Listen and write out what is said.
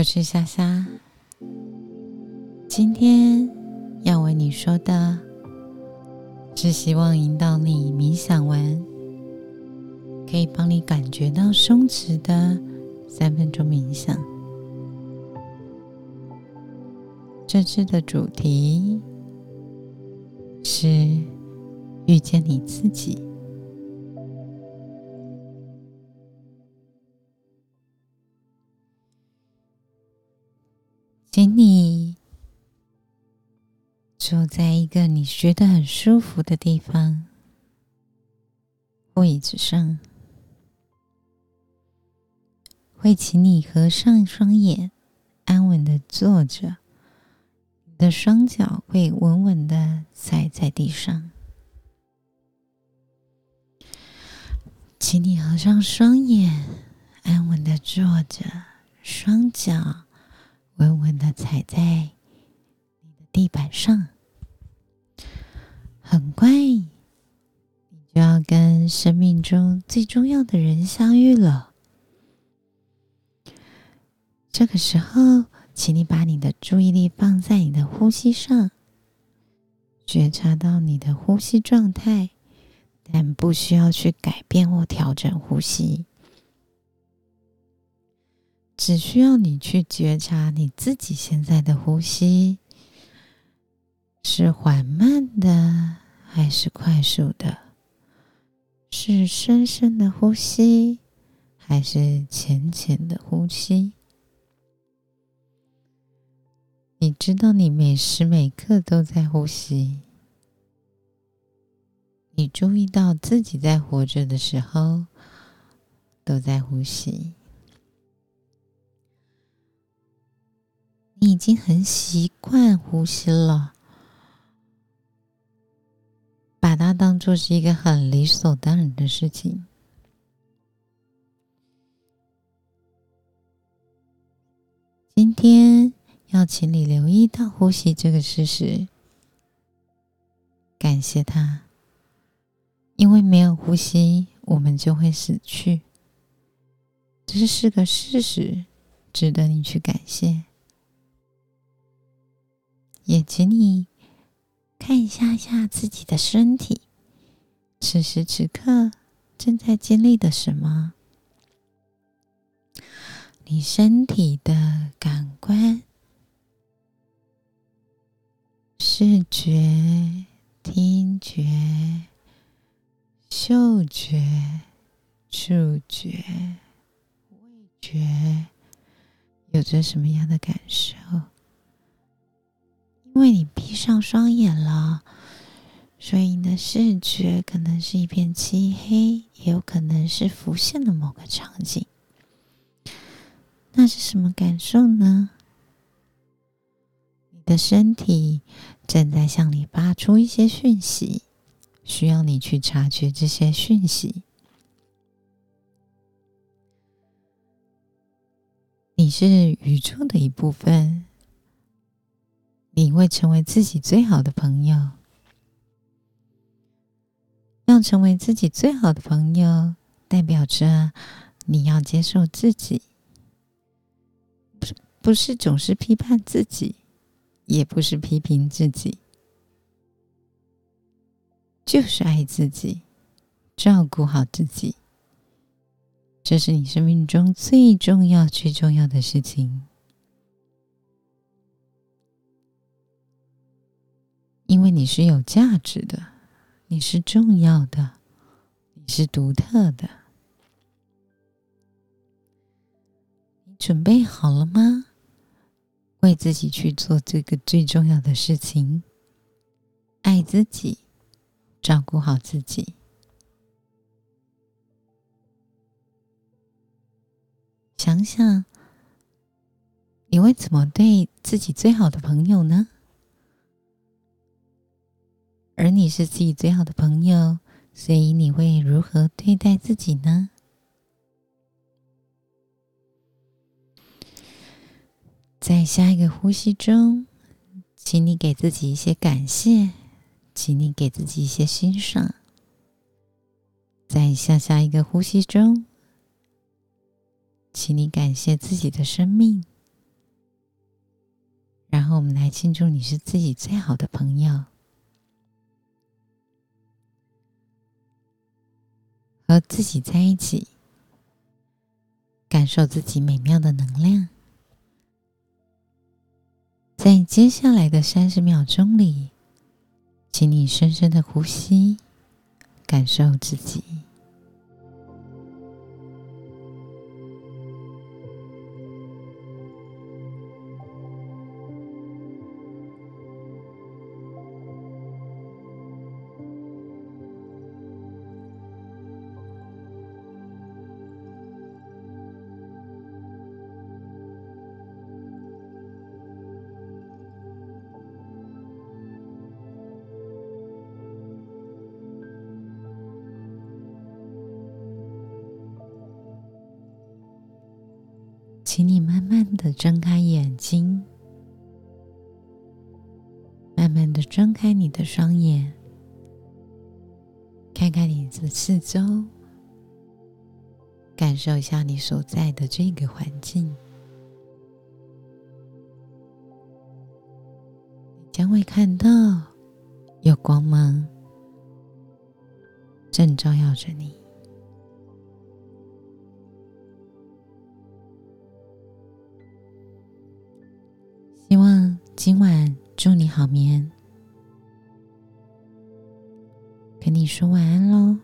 我是莎莎，今天要为你说的，是希望引导你冥想完，可以帮你感觉到松弛的三分钟冥想。这次的主题是遇见你自己。请你坐在一个你觉得很舒服的地方，或椅子上。会请你合上双眼，安稳的坐着，你的双脚会稳稳的踩在地上。请你合上双眼，安稳的坐着，双脚。稳稳的踩在你的地板上，很快你就要跟生命中最重要的人相遇了。这个时候，请你把你的注意力放在你的呼吸上，觉察到你的呼吸状态，但不需要去改变或调整呼吸。只需要你去觉察你自己现在的呼吸是缓慢的还是快速的，是深深的呼吸还是浅浅的呼吸。你知道你每时每刻都在呼吸，你注意到自己在活着的时候都在呼吸。你已经很习惯呼吸了，把它当做是一个很理所当然的事情。今天要请你留意到呼吸这个事实，感谢它，因为没有呼吸，我们就会死去。这是个事实，值得你去感谢。也请你看一下下自己的身体，此时此刻正在经历的什么？你身体的感官、视觉、听觉、嗅觉、触觉、味觉，有着什么样的感受？因为你闭上双眼了，所以你的视觉可能是一片漆黑，也有可能是浮现的某个场景。那是什么感受呢？你的身体正在向你发出一些讯息，需要你去察觉这些讯息。你是宇宙的一部分。你会成为自己最好的朋友。要成为自己最好的朋友，代表着你要接受自己，不是不是总是批判自己，也不是批评自己，就是爱自己，照顾好自己。这是你生命中最重要、最重要的事情。你是有价值的，你是重要的，你是独特的。你准备好了吗？为自己去做这个最重要的事情，爱自己，照顾好自己。想想，你会怎么对自己最好的朋友呢？而你是自己最好的朋友，所以你会如何对待自己呢？在下一个呼吸中，请你给自己一些感谢，请你给自己一些欣赏。在下下一个呼吸中，请你感谢自己的生命，然后我们来庆祝你是自己最好的朋友，和自己在一起，感受自己美妙的能量。在接下来的三十秒钟里，请你深深的呼吸，感受自己。请你慢慢的睁开眼睛，慢慢的睁开你的双眼，看看你的四周，感受一下你所在的这个环境，将会看到有光芒正照耀着你。今晚祝你好眠，跟你说晚安喽。